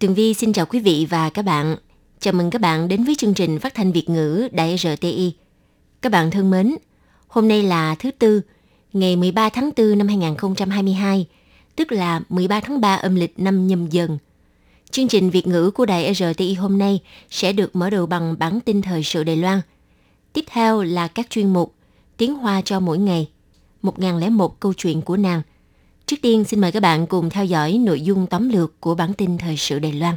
Tường Vi xin chào quý vị và các bạn. Chào mừng các bạn đến với chương trình phát thanh Việt ngữ Đài RTI. Các bạn thân mến, hôm nay là thứ Tư, ngày 13 tháng 4 năm 2022, tức là 13 tháng 3 âm lịch năm nhâm dần. Chương trình Việt ngữ của Đài RTI hôm nay sẽ được mở đầu bằng bản tin thời sự Đài Loan. Tiếp theo là các chuyên mục Tiếng Hoa cho mỗi ngày, 1001 câu chuyện của nàng, Trước tiên xin mời các bạn cùng theo dõi nội dung tóm lược của bản tin thời sự Đài Loan.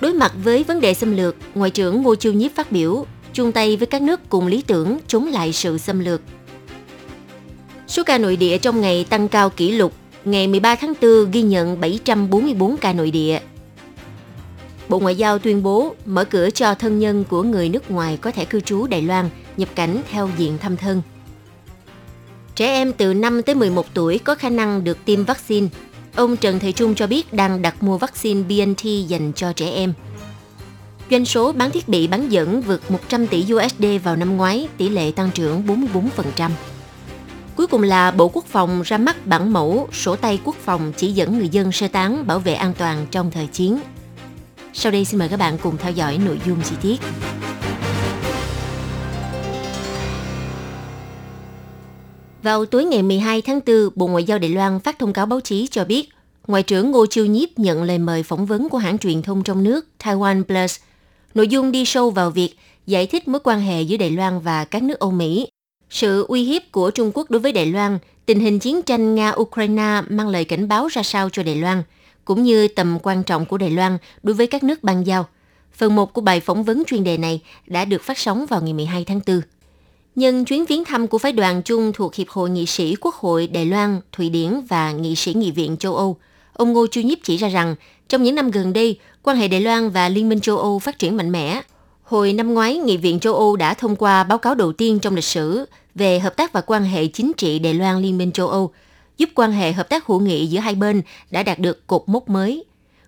Đối mặt với vấn đề xâm lược, Ngoại trưởng Ngô Chiêu Nhiếp phát biểu chung tay với các nước cùng lý tưởng chống lại sự xâm lược. Số ca nội địa trong ngày tăng cao kỷ lục, ngày 13 tháng 4 ghi nhận 744 ca nội địa. Bộ Ngoại giao tuyên bố mở cửa cho thân nhân của người nước ngoài có thể cư trú Đài Loan nhập cảnh theo diện thăm thân. Trẻ em từ 5 tới 11 tuổi có khả năng được tiêm vaccine. Ông Trần Thầy Trung cho biết đang đặt mua vaccine BNT dành cho trẻ em. Doanh số bán thiết bị bán dẫn vượt 100 tỷ USD vào năm ngoái, tỷ lệ tăng trưởng 44%. Cuối cùng là Bộ Quốc phòng ra mắt bản mẫu sổ tay quốc phòng chỉ dẫn người dân sơ tán bảo vệ an toàn trong thời chiến. Sau đây xin mời các bạn cùng theo dõi nội dung chi tiết. Vào tối ngày 12 tháng 4, Bộ Ngoại giao Đài Loan phát thông cáo báo chí cho biết, Ngoại trưởng Ngô Chiêu Nhiếp nhận lời mời phỏng vấn của hãng truyền thông trong nước Taiwan Plus. Nội dung đi sâu vào việc giải thích mối quan hệ giữa Đài Loan và các nước Âu Mỹ, sự uy hiếp của Trung Quốc đối với Đài Loan, tình hình chiến tranh Nga-Ukraine mang lời cảnh báo ra sao cho Đài Loan, cũng như tầm quan trọng của Đài Loan đối với các nước bang giao. Phần 1 của bài phỏng vấn chuyên đề này đã được phát sóng vào ngày 12 tháng 4. Nhân chuyến viếng thăm của phái đoàn chung thuộc Hiệp hội Nghị sĩ Quốc hội Đài Loan, Thụy Điển và Nghị sĩ Nghị viện châu Âu, ông Ngô Chu Nhiếp chỉ ra rằng, trong những năm gần đây, quan hệ Đài Loan và Liên minh châu Âu phát triển mạnh mẽ. Hồi năm ngoái, Nghị viện châu Âu đã thông qua báo cáo đầu tiên trong lịch sử về hợp tác và quan hệ chính trị Đài Loan Liên minh châu Âu, giúp quan hệ hợp tác hữu nghị giữa hai bên đã đạt được cột mốc mới.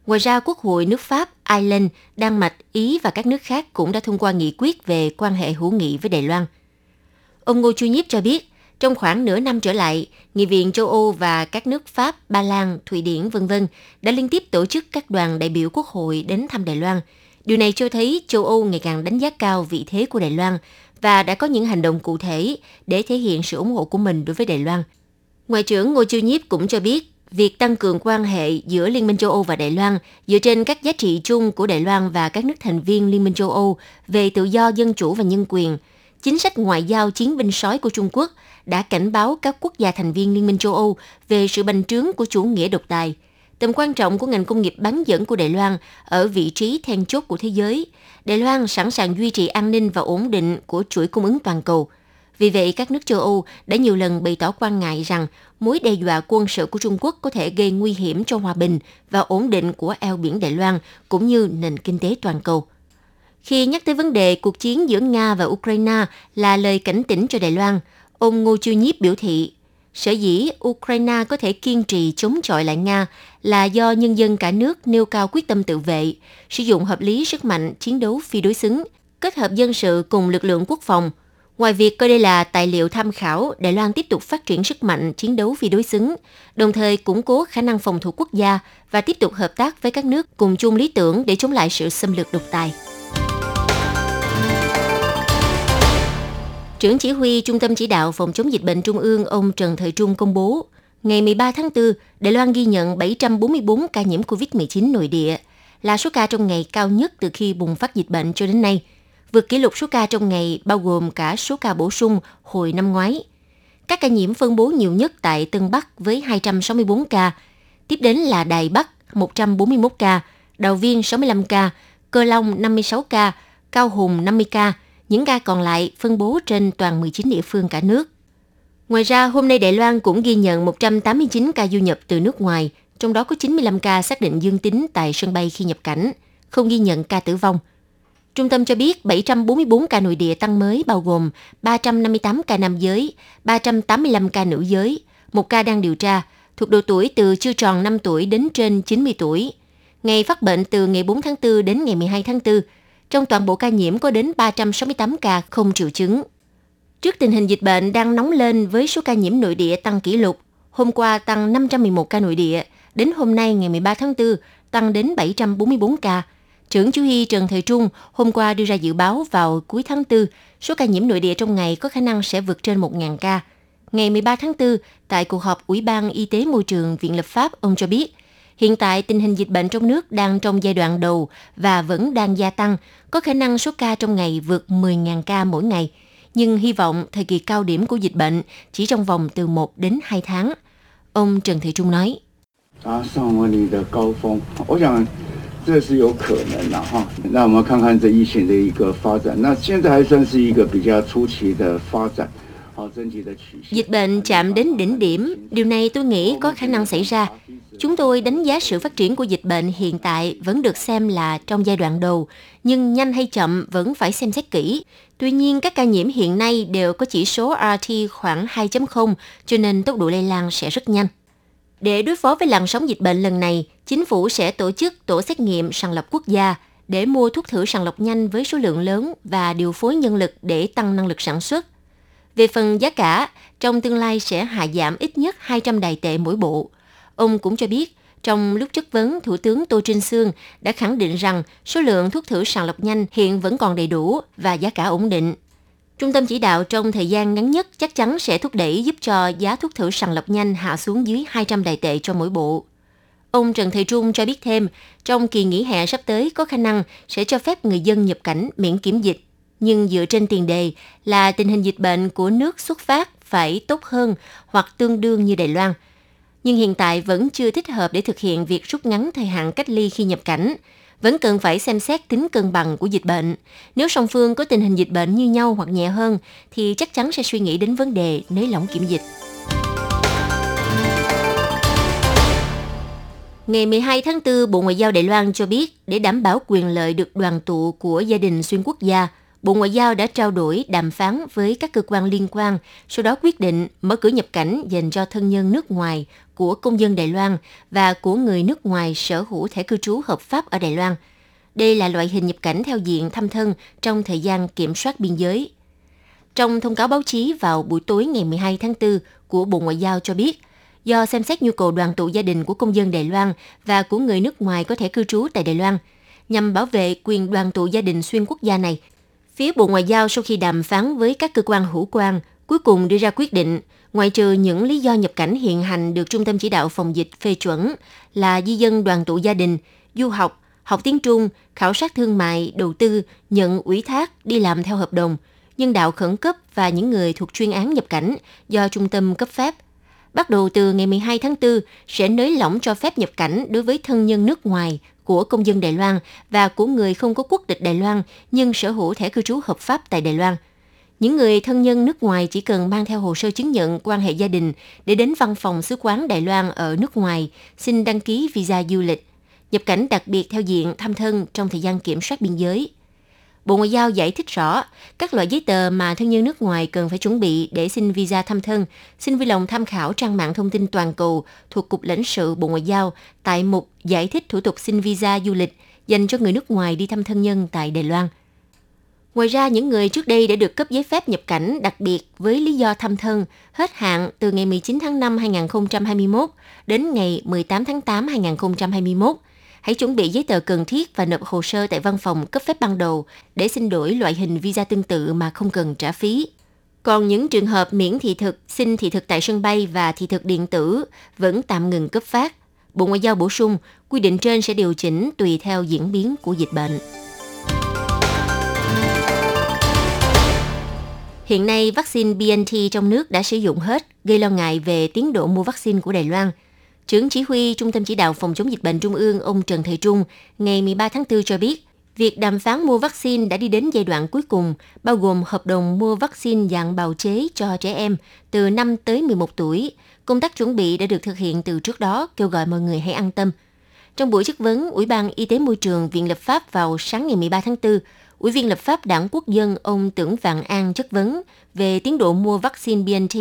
Ngoài ra, Quốc hội nước Pháp, Ireland, Đan Mạch, Ý và các nước khác cũng đã thông qua nghị quyết về quan hệ hữu nghị với Đài Loan. Ông Ngô Chu Nhiếp cho biết, trong khoảng nửa năm trở lại, Nghị viện châu Âu và các nước Pháp, Ba Lan, Thụy Điển v.v. đã liên tiếp tổ chức các đoàn đại biểu quốc hội đến thăm Đài Loan. Điều này cho thấy châu Âu ngày càng đánh giá cao vị thế của Đài Loan và đã có những hành động cụ thể để thể hiện sự ủng hộ của mình đối với Đài Loan. Ngoại trưởng Ngô Chiêu Nhiếp cũng cho biết, việc tăng cường quan hệ giữa Liên minh châu Âu và Đài Loan dựa trên các giá trị chung của Đài Loan và các nước thành viên Liên minh châu Âu về tự do, dân chủ và nhân quyền – chính sách ngoại giao chiến binh sói của Trung Quốc đã cảnh báo các quốc gia thành viên Liên minh châu Âu về sự bành trướng của chủ nghĩa độc tài, tầm quan trọng của ngành công nghiệp bán dẫn của Đài Loan ở vị trí then chốt của thế giới. Đài Loan sẵn sàng duy trì an ninh và ổn định của chuỗi cung ứng toàn cầu. Vì vậy, các nước châu Âu đã nhiều lần bày tỏ quan ngại rằng mối đe dọa quân sự của Trung Quốc có thể gây nguy hiểm cho hòa bình và ổn định của eo biển Đài Loan cũng như nền kinh tế toàn cầu. Khi nhắc tới vấn đề cuộc chiến giữa Nga và Ukraine là lời cảnh tỉnh cho Đài Loan, ông Ngô Chiêu Nhiếp biểu thị, sở dĩ Ukraine có thể kiên trì chống chọi lại Nga là do nhân dân cả nước nêu cao quyết tâm tự vệ, sử dụng hợp lý sức mạnh chiến đấu phi đối xứng, kết hợp dân sự cùng lực lượng quốc phòng. Ngoài việc coi đây là tài liệu tham khảo, Đài Loan tiếp tục phát triển sức mạnh chiến đấu phi đối xứng, đồng thời củng cố khả năng phòng thủ quốc gia và tiếp tục hợp tác với các nước cùng chung lý tưởng để chống lại sự xâm lược độc tài. Trưởng chỉ huy Trung tâm Chỉ đạo Phòng chống dịch bệnh Trung ương ông Trần Thời Trung công bố, ngày 13 tháng 4, Đài Loan ghi nhận 744 ca nhiễm COVID-19 nội địa, là số ca trong ngày cao nhất từ khi bùng phát dịch bệnh cho đến nay, vượt kỷ lục số ca trong ngày bao gồm cả số ca bổ sung hồi năm ngoái. Các ca nhiễm phân bố nhiều nhất tại Tân Bắc với 264 ca, tiếp đến là Đài Bắc 141 ca, Đào Viên 65 ca, Cơ Long 56 ca, Cao Hùng 50 ca – những ca còn lại phân bố trên toàn 19 địa phương cả nước. Ngoài ra, hôm nay Đài Loan cũng ghi nhận 189 ca du nhập từ nước ngoài, trong đó có 95 ca xác định dương tính tại sân bay khi nhập cảnh, không ghi nhận ca tử vong. Trung tâm cho biết 744 ca nội địa tăng mới bao gồm 358 ca nam giới, 385 ca nữ giới, một ca đang điều tra, thuộc độ tuổi từ chưa tròn 5 tuổi đến trên 90 tuổi. Ngày phát bệnh từ ngày 4 tháng 4 đến ngày 12 tháng 4, trong toàn bộ ca nhiễm có đến 368 ca không triệu chứng. Trước tình hình dịch bệnh đang nóng lên với số ca nhiễm nội địa tăng kỷ lục, hôm qua tăng 511 ca nội địa, đến hôm nay ngày 13 tháng 4 tăng đến 744 ca. Trưởng Chú Hy Trần Thời Trung hôm qua đưa ra dự báo vào cuối tháng 4, số ca nhiễm nội địa trong ngày có khả năng sẽ vượt trên 1.000 ca. Ngày 13 tháng 4, tại cuộc họp Ủy ban Y tế Môi trường Viện Lập pháp, ông cho biết, Hiện tại tình hình dịch bệnh trong nước đang trong giai đoạn đầu và vẫn đang gia tăng, có khả năng số ca trong ngày vượt 10.000 ca mỗi ngày. Nhưng hy vọng thời kỳ cao điểm của dịch bệnh chỉ trong vòng từ 1 đến 2 tháng. Ông Trần Thị Trung nói. Dịch bệnh chạm đến đỉnh điểm, điều này tôi nghĩ có khả năng xảy ra. Chúng tôi đánh giá sự phát triển của dịch bệnh hiện tại vẫn được xem là trong giai đoạn đầu, nhưng nhanh hay chậm vẫn phải xem xét kỹ. Tuy nhiên, các ca nhiễm hiện nay đều có chỉ số RT khoảng 2.0, cho nên tốc độ lây lan sẽ rất nhanh. Để đối phó với làn sóng dịch bệnh lần này, chính phủ sẽ tổ chức tổ xét nghiệm sàng lọc quốc gia để mua thuốc thử sàng lọc nhanh với số lượng lớn và điều phối nhân lực để tăng năng lực sản xuất. Về phần giá cả, trong tương lai sẽ hạ giảm ít nhất 200 đài tệ mỗi bộ. Ông cũng cho biết, trong lúc chất vấn, Thủ tướng Tô Trinh Sương đã khẳng định rằng số lượng thuốc thử sàng lọc nhanh hiện vẫn còn đầy đủ và giá cả ổn định. Trung tâm chỉ đạo trong thời gian ngắn nhất chắc chắn sẽ thúc đẩy giúp cho giá thuốc thử sàng lọc nhanh hạ xuống dưới 200 đài tệ cho mỗi bộ. Ông Trần Thầy Trung cho biết thêm, trong kỳ nghỉ hè sắp tới có khả năng sẽ cho phép người dân nhập cảnh miễn kiểm dịch nhưng dựa trên tiền đề là tình hình dịch bệnh của nước xuất phát phải tốt hơn hoặc tương đương như Đài Loan. Nhưng hiện tại vẫn chưa thích hợp để thực hiện việc rút ngắn thời hạn cách ly khi nhập cảnh. Vẫn cần phải xem xét tính cân bằng của dịch bệnh. Nếu song phương có tình hình dịch bệnh như nhau hoặc nhẹ hơn, thì chắc chắn sẽ suy nghĩ đến vấn đề nới lỏng kiểm dịch. Ngày 12 tháng 4, Bộ Ngoại giao Đài Loan cho biết để đảm bảo quyền lợi được đoàn tụ của gia đình xuyên quốc gia, Bộ Ngoại giao đã trao đổi đàm phán với các cơ quan liên quan, sau đó quyết định mở cửa nhập cảnh dành cho thân nhân nước ngoài của công dân Đài Loan và của người nước ngoài sở hữu thẻ cư trú hợp pháp ở Đài Loan. Đây là loại hình nhập cảnh theo diện thăm thân trong thời gian kiểm soát biên giới. Trong thông cáo báo chí vào buổi tối ngày 12 tháng 4 của Bộ Ngoại giao cho biết, do xem xét nhu cầu đoàn tụ gia đình của công dân Đài Loan và của người nước ngoài có thể cư trú tại Đài Loan, nhằm bảo vệ quyền đoàn tụ gia đình xuyên quốc gia này, Phía Bộ Ngoại giao sau khi đàm phán với các cơ quan hữu quan, cuối cùng đưa ra quyết định, ngoại trừ những lý do nhập cảnh hiện hành được Trung tâm Chỉ đạo Phòng dịch phê chuẩn là di dân đoàn tụ gia đình, du học, học tiếng Trung, khảo sát thương mại, đầu tư, nhận ủy thác, đi làm theo hợp đồng, nhân đạo khẩn cấp và những người thuộc chuyên án nhập cảnh do trung tâm cấp phép. Bắt đầu từ ngày 12 tháng 4 sẽ nới lỏng cho phép nhập cảnh đối với thân nhân nước ngoài của công dân Đài Loan và của người không có quốc tịch Đài Loan nhưng sở hữu thẻ cư trú hợp pháp tại Đài Loan. Những người thân nhân nước ngoài chỉ cần mang theo hồ sơ chứng nhận quan hệ gia đình để đến văn phòng sứ quán Đài Loan ở nước ngoài xin đăng ký visa du lịch, nhập cảnh đặc biệt theo diện thăm thân trong thời gian kiểm soát biên giới. Bộ Ngoại giao giải thích rõ các loại giấy tờ mà thân nhân nước ngoài cần phải chuẩn bị để xin visa thăm thân. Xin vui lòng tham khảo trang mạng thông tin toàn cầu thuộc Cục lãnh sự Bộ Ngoại giao tại mục giải thích thủ tục xin visa du lịch dành cho người nước ngoài đi thăm thân nhân tại Đài Loan. Ngoài ra, những người trước đây đã được cấp giấy phép nhập cảnh đặc biệt với lý do thăm thân hết hạn từ ngày 19 tháng 5 2021 đến ngày 18 tháng 8 2021 hãy chuẩn bị giấy tờ cần thiết và nộp hồ sơ tại văn phòng cấp phép ban đầu để xin đổi loại hình visa tương tự mà không cần trả phí. Còn những trường hợp miễn thị thực, xin thị thực tại sân bay và thị thực điện tử vẫn tạm ngừng cấp phát. Bộ Ngoại giao bổ sung, quy định trên sẽ điều chỉnh tùy theo diễn biến của dịch bệnh. Hiện nay, vaccine BNT trong nước đã sử dụng hết, gây lo ngại về tiến độ mua vaccine của Đài Loan – Trưởng chỉ huy Trung tâm Chỉ đạo Phòng chống dịch bệnh Trung ương ông Trần Thầy Trung ngày 13 tháng 4 cho biết, việc đàm phán mua vaccine đã đi đến giai đoạn cuối cùng, bao gồm hợp đồng mua vaccine dạng bào chế cho trẻ em từ 5 tới 11 tuổi. Công tác chuẩn bị đã được thực hiện từ trước đó, kêu gọi mọi người hãy an tâm. Trong buổi chất vấn Ủy ban Y tế Môi trường Viện Lập pháp vào sáng ngày 13 tháng 4, Ủy viên lập pháp Đảng Quốc dân ông Tưởng Vạn An chất vấn về tiến độ mua vaccine BNT,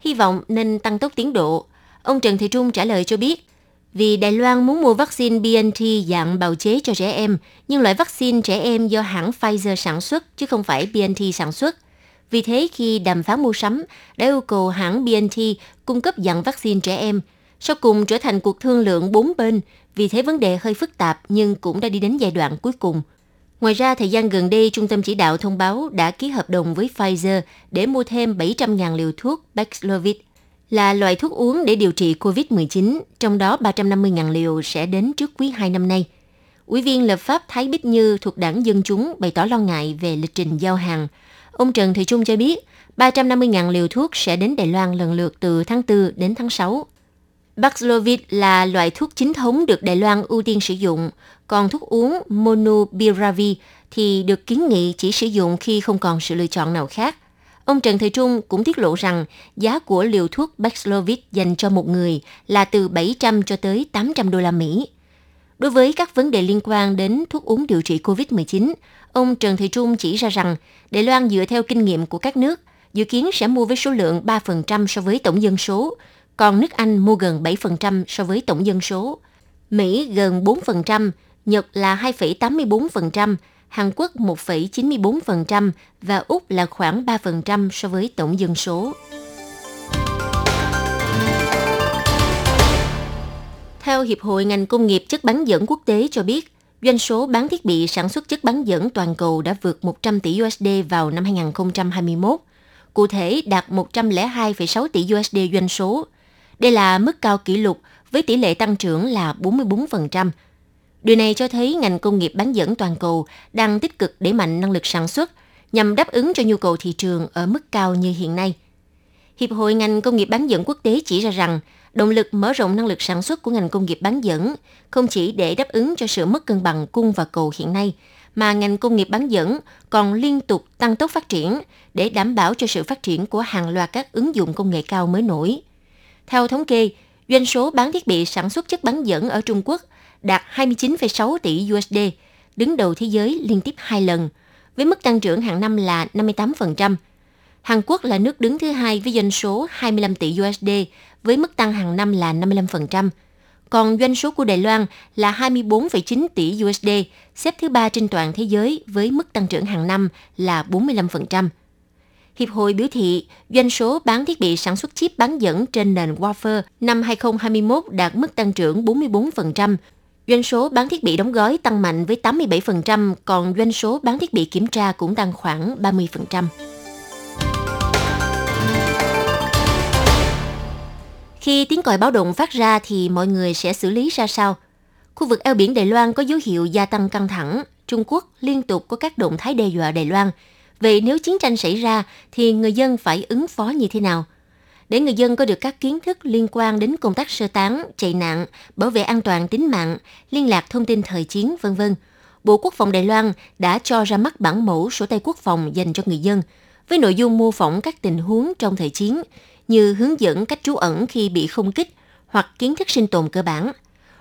hy vọng nên tăng tốc tiến độ. Ông Trần Thị Trung trả lời cho biết, vì Đài Loan muốn mua vaccine BNT dạng bào chế cho trẻ em, nhưng loại vaccine trẻ em do hãng Pfizer sản xuất chứ không phải BNT sản xuất. Vì thế khi đàm phán mua sắm đã yêu cầu hãng BNT cung cấp dạng vaccine trẻ em, sau cùng trở thành cuộc thương lượng bốn bên, vì thế vấn đề hơi phức tạp nhưng cũng đã đi đến giai đoạn cuối cùng. Ngoài ra, thời gian gần đây, Trung tâm Chỉ đạo thông báo đã ký hợp đồng với Pfizer để mua thêm 700.000 liều thuốc Paxlovid là loại thuốc uống để điều trị COVID-19, trong đó 350.000 liều sẽ đến trước quý 2 năm nay. Ủy viên lập pháp Thái Bích Như thuộc đảng Dân Chúng bày tỏ lo ngại về lịch trình giao hàng. Ông Trần Thị Trung cho biết 350.000 liều thuốc sẽ đến Đài Loan lần lượt từ tháng 4 đến tháng 6. Paxlovid là loại thuốc chính thống được Đài Loan ưu tiên sử dụng, còn thuốc uống Monubiravir thì được kiến nghị chỉ sử dụng khi không còn sự lựa chọn nào khác. Ông Trần Thời Trung cũng tiết lộ rằng giá của liều thuốc Paxlovid dành cho một người là từ 700 cho tới 800 đô la Mỹ. Đối với các vấn đề liên quan đến thuốc uống điều trị COVID-19, ông Trần Thị Trung chỉ ra rằng Đài Loan dựa theo kinh nghiệm của các nước, dự kiến sẽ mua với số lượng 3% so với tổng dân số, còn nước Anh mua gần 7% so với tổng dân số. Mỹ gần 4%, Nhật là 2,84%, Hàn Quốc 1,94% và Úc là khoảng 3% so với tổng dân số. Theo Hiệp hội ngành công nghiệp chất bán dẫn quốc tế cho biết, doanh số bán thiết bị sản xuất chất bán dẫn toàn cầu đã vượt 100 tỷ USD vào năm 2021, cụ thể đạt 102,6 tỷ USD doanh số. Đây là mức cao kỷ lục với tỷ lệ tăng trưởng là 44%, Điều này cho thấy ngành công nghiệp bán dẫn toàn cầu đang tích cực đẩy mạnh năng lực sản xuất nhằm đáp ứng cho nhu cầu thị trường ở mức cao như hiện nay. Hiệp hội ngành công nghiệp bán dẫn quốc tế chỉ ra rằng động lực mở rộng năng lực sản xuất của ngành công nghiệp bán dẫn không chỉ để đáp ứng cho sự mất cân bằng cung và cầu hiện nay, mà ngành công nghiệp bán dẫn còn liên tục tăng tốc phát triển để đảm bảo cho sự phát triển của hàng loạt các ứng dụng công nghệ cao mới nổi. Theo thống kê, doanh số bán thiết bị sản xuất chất bán dẫn ở Trung Quốc đạt 29,6 tỷ USD, đứng đầu thế giới liên tiếp hai lần, với mức tăng trưởng hàng năm là 58%. Hàn Quốc là nước đứng thứ hai với doanh số 25 tỷ USD, với mức tăng hàng năm là 55%. Còn doanh số của Đài Loan là 24,9 tỷ USD, xếp thứ ba trên toàn thế giới với mức tăng trưởng hàng năm là 45%. Hiệp hội biểu thị doanh số bán thiết bị sản xuất chip bán dẫn trên nền wafer năm 2021 đạt mức tăng trưởng 44%, Doanh số bán thiết bị đóng gói tăng mạnh với 87%, còn doanh số bán thiết bị kiểm tra cũng tăng khoảng 30%. Khi tiếng còi báo động phát ra thì mọi người sẽ xử lý ra sao? Khu vực eo biển Đài Loan có dấu hiệu gia tăng căng thẳng. Trung Quốc liên tục có các động thái đe dọa Đài Loan. Vậy nếu chiến tranh xảy ra thì người dân phải ứng phó như thế nào? để người dân có được các kiến thức liên quan đến công tác sơ tán, chạy nạn, bảo vệ an toàn tính mạng, liên lạc thông tin thời chiến, vân vân. Bộ Quốc phòng Đài Loan đã cho ra mắt bản mẫu sổ tay quốc phòng dành cho người dân với nội dung mô phỏng các tình huống trong thời chiến như hướng dẫn cách trú ẩn khi bị không kích hoặc kiến thức sinh tồn cơ bản.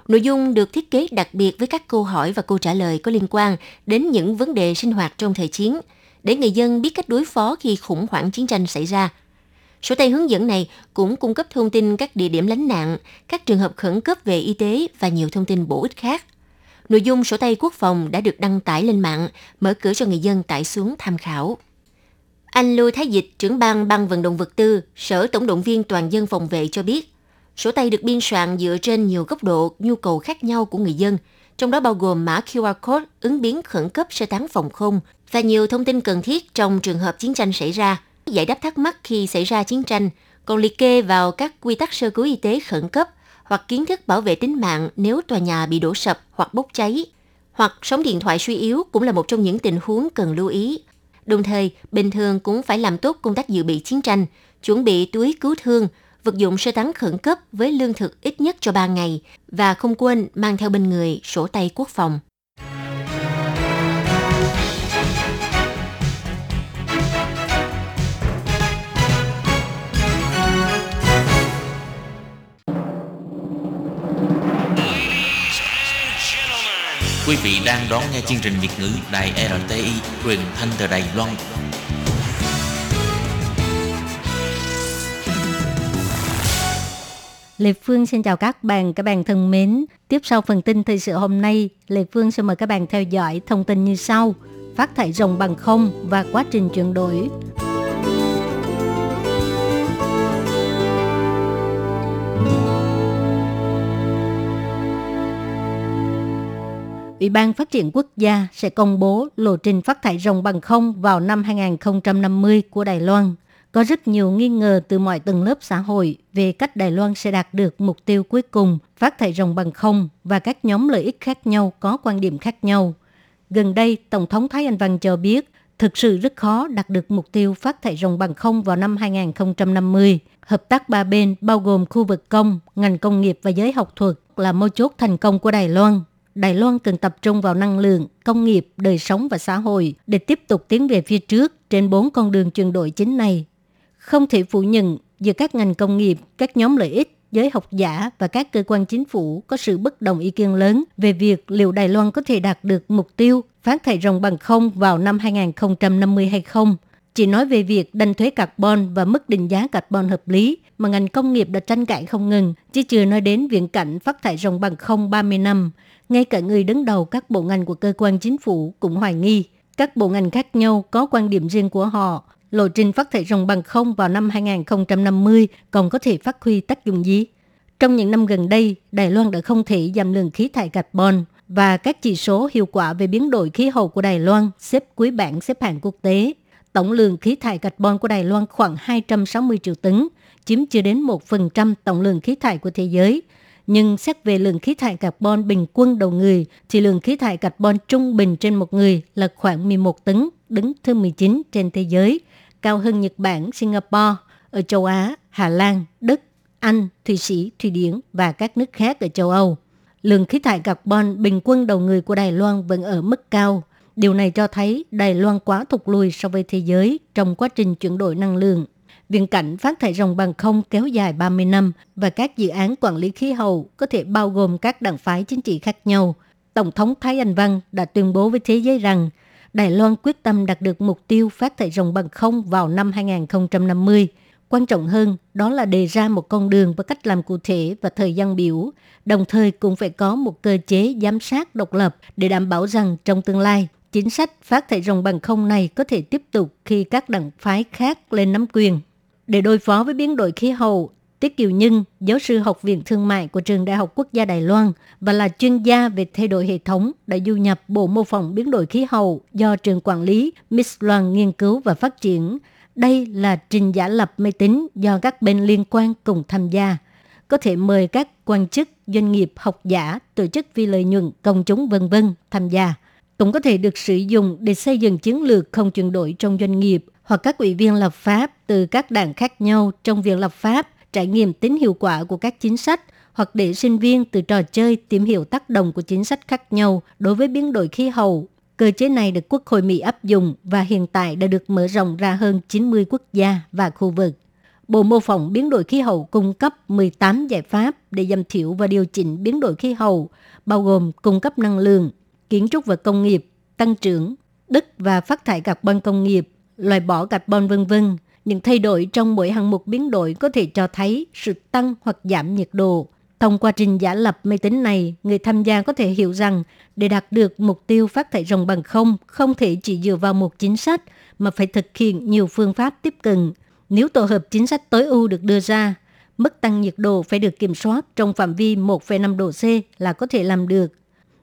Nội dung được thiết kế đặc biệt với các câu hỏi và câu trả lời có liên quan đến những vấn đề sinh hoạt trong thời chiến để người dân biết cách đối phó khi khủng hoảng chiến tranh xảy ra – Sổ tay hướng dẫn này cũng cung cấp thông tin các địa điểm lánh nạn, các trường hợp khẩn cấp về y tế và nhiều thông tin bổ ích khác. Nội dung sổ tay quốc phòng đã được đăng tải lên mạng, mở cửa cho người dân tải xuống tham khảo. Anh Lưu Thái Dịch, trưởng ban ban vận động vật tư, Sở Tổng động viên Toàn dân phòng vệ cho biết, sổ tay được biên soạn dựa trên nhiều góc độ, nhu cầu khác nhau của người dân, trong đó bao gồm mã QR code ứng biến khẩn cấp sơ tán phòng không và nhiều thông tin cần thiết trong trường hợp chiến tranh xảy ra – giải đáp thắc mắc khi xảy ra chiến tranh, còn liệt kê vào các quy tắc sơ cứu y tế khẩn cấp hoặc kiến thức bảo vệ tính mạng nếu tòa nhà bị đổ sập hoặc bốc cháy, hoặc sóng điện thoại suy yếu cũng là một trong những tình huống cần lưu ý. Đồng thời, bình thường cũng phải làm tốt công tác dự bị chiến tranh, chuẩn bị túi cứu thương, vật dụng sơ tán khẩn cấp với lương thực ít nhất cho 3 ngày và không quên mang theo bên người sổ tay quốc phòng. Quý vị đang đón nghe chương trình Việt ngữ Đài RTI truyền thanh từ Đài Loan. Lê Phương xin chào các bạn, các bạn thân mến. Tiếp sau phần tin thời sự hôm nay, Lê Phương sẽ mời các bạn theo dõi thông tin như sau. Phát thải rồng bằng không và quá trình chuyển đổi. Ủy ban Phát triển Quốc gia sẽ công bố lộ trình phát thải rồng bằng không vào năm 2050 của Đài Loan. Có rất nhiều nghi ngờ từ mọi tầng lớp xã hội về cách Đài Loan sẽ đạt được mục tiêu cuối cùng phát thải rồng bằng không và các nhóm lợi ích khác nhau có quan điểm khác nhau. Gần đây, Tổng thống Thái Anh Văn cho biết thực sự rất khó đạt được mục tiêu phát thải rồng bằng không vào năm 2050. Hợp tác ba bên bao gồm khu vực công, ngành công nghiệp và giới học thuật là mấu chốt thành công của Đài Loan. Đài Loan cần tập trung vào năng lượng, công nghiệp, đời sống và xã hội để tiếp tục tiến về phía trước trên bốn con đường chuyển đổi chính này. Không thể phủ nhận giữa các ngành công nghiệp, các nhóm lợi ích, giới học giả và các cơ quan chính phủ có sự bất đồng ý kiến lớn về việc liệu Đài Loan có thể đạt được mục tiêu phát thải ròng bằng không vào năm 2050 hay không. Chỉ nói về việc đánh thuế carbon và mức định giá carbon hợp lý mà ngành công nghiệp đã tranh cãi không ngừng, chứ chưa nói đến viễn cảnh phát thải ròng bằng không 30 năm. Ngay cả người đứng đầu các bộ ngành của cơ quan chính phủ cũng hoài nghi. Các bộ ngành khác nhau có quan điểm riêng của họ. Lộ trình phát thải ròng bằng không vào năm 2050 còn có thể phát huy tác dụng gì? Trong những năm gần đây, Đài Loan đã không thể giảm lượng khí thải carbon và các chỉ số hiệu quả về biến đổi khí hậu của Đài Loan xếp cuối bảng xếp hạng quốc tế. Tổng lượng khí thải carbon của Đài Loan khoảng 260 triệu tấn, chiếm chưa đến 1% tổng lượng khí thải của thế giới – nhưng xét về lượng khí thải carbon bình quân đầu người thì lượng khí thải carbon trung bình trên một người là khoảng 11 tấn, đứng thứ 19 trên thế giới, cao hơn Nhật Bản, Singapore, ở châu Á, Hà Lan, Đức, Anh, Thụy Sĩ, Thụy Điển và các nước khác ở châu Âu. Lượng khí thải carbon bình quân đầu người của Đài Loan vẫn ở mức cao. Điều này cho thấy Đài Loan quá thụt lùi so với thế giới trong quá trình chuyển đổi năng lượng Viễn cảnh phát thải rồng bằng không kéo dài 30 năm và các dự án quản lý khí hậu có thể bao gồm các đảng phái chính trị khác nhau. Tổng thống Thái Anh Văn đã tuyên bố với thế giới rằng Đài Loan quyết tâm đạt được mục tiêu phát thải rồng bằng không vào năm 2050. Quan trọng hơn, đó là đề ra một con đường và cách làm cụ thể và thời gian biểu, đồng thời cũng phải có một cơ chế giám sát độc lập để đảm bảo rằng trong tương lai, chính sách phát thải rồng bằng không này có thể tiếp tục khi các đảng phái khác lên nắm quyền. Để đối phó với biến đổi khí hậu, Tiết Kiều Nhân, giáo sư học viện thương mại của Trường Đại học Quốc gia Đài Loan và là chuyên gia về thay đổi hệ thống đã du nhập bộ mô phỏng biến đổi khí hậu do trường quản lý Miss Loan nghiên cứu và phát triển. Đây là trình giả lập máy tính do các bên liên quan cùng tham gia. Có thể mời các quan chức, doanh nghiệp, học giả, tổ chức vì lợi nhuận, công chúng vân vân tham gia. Cũng có thể được sử dụng để xây dựng chiến lược không chuyển đổi trong doanh nghiệp hoặc các ủy viên lập pháp từ các đảng khác nhau trong việc lập pháp, trải nghiệm tính hiệu quả của các chính sách hoặc để sinh viên từ trò chơi tìm hiểu tác động của chính sách khác nhau đối với biến đổi khí hậu. Cơ chế này được Quốc hội Mỹ áp dụng và hiện tại đã được mở rộng ra hơn 90 quốc gia và khu vực. Bộ mô phỏng biến đổi khí hậu cung cấp 18 giải pháp để giảm thiểu và điều chỉnh biến đổi khí hậu, bao gồm cung cấp năng lượng, kiến trúc và công nghiệp, tăng trưởng, đất và phát thải carbon công nghiệp, loại bỏ carbon vân vân. Những thay đổi trong mỗi hạng mục biến đổi có thể cho thấy sự tăng hoặc giảm nhiệt độ. Thông qua trình giả lập máy tính này, người tham gia có thể hiểu rằng để đạt được mục tiêu phát thải rồng bằng không, không thể chỉ dựa vào một chính sách mà phải thực hiện nhiều phương pháp tiếp cận. Nếu tổ hợp chính sách tối ưu được đưa ra, mức tăng nhiệt độ phải được kiểm soát trong phạm vi 1,5 độ C là có thể làm được.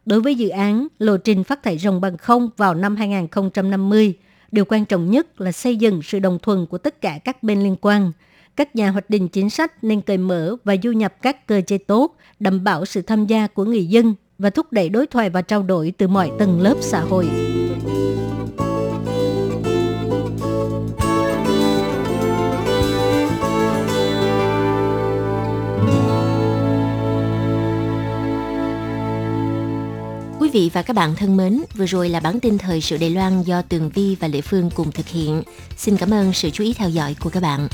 Đối với dự án lộ trình phát thải rồng bằng không vào năm 2050, Điều quan trọng nhất là xây dựng sự đồng thuận của tất cả các bên liên quan. Các nhà hoạch định chính sách nên cởi mở và du nhập các cơ chế tốt, đảm bảo sự tham gia của người dân và thúc đẩy đối thoại và trao đổi từ mọi tầng lớp xã hội. Quý vị và các bạn thân mến, vừa rồi là bản tin thời sự Đài Loan do Tường Vi và Lệ Phương cùng thực hiện. Xin cảm ơn sự chú ý theo dõi của các bạn.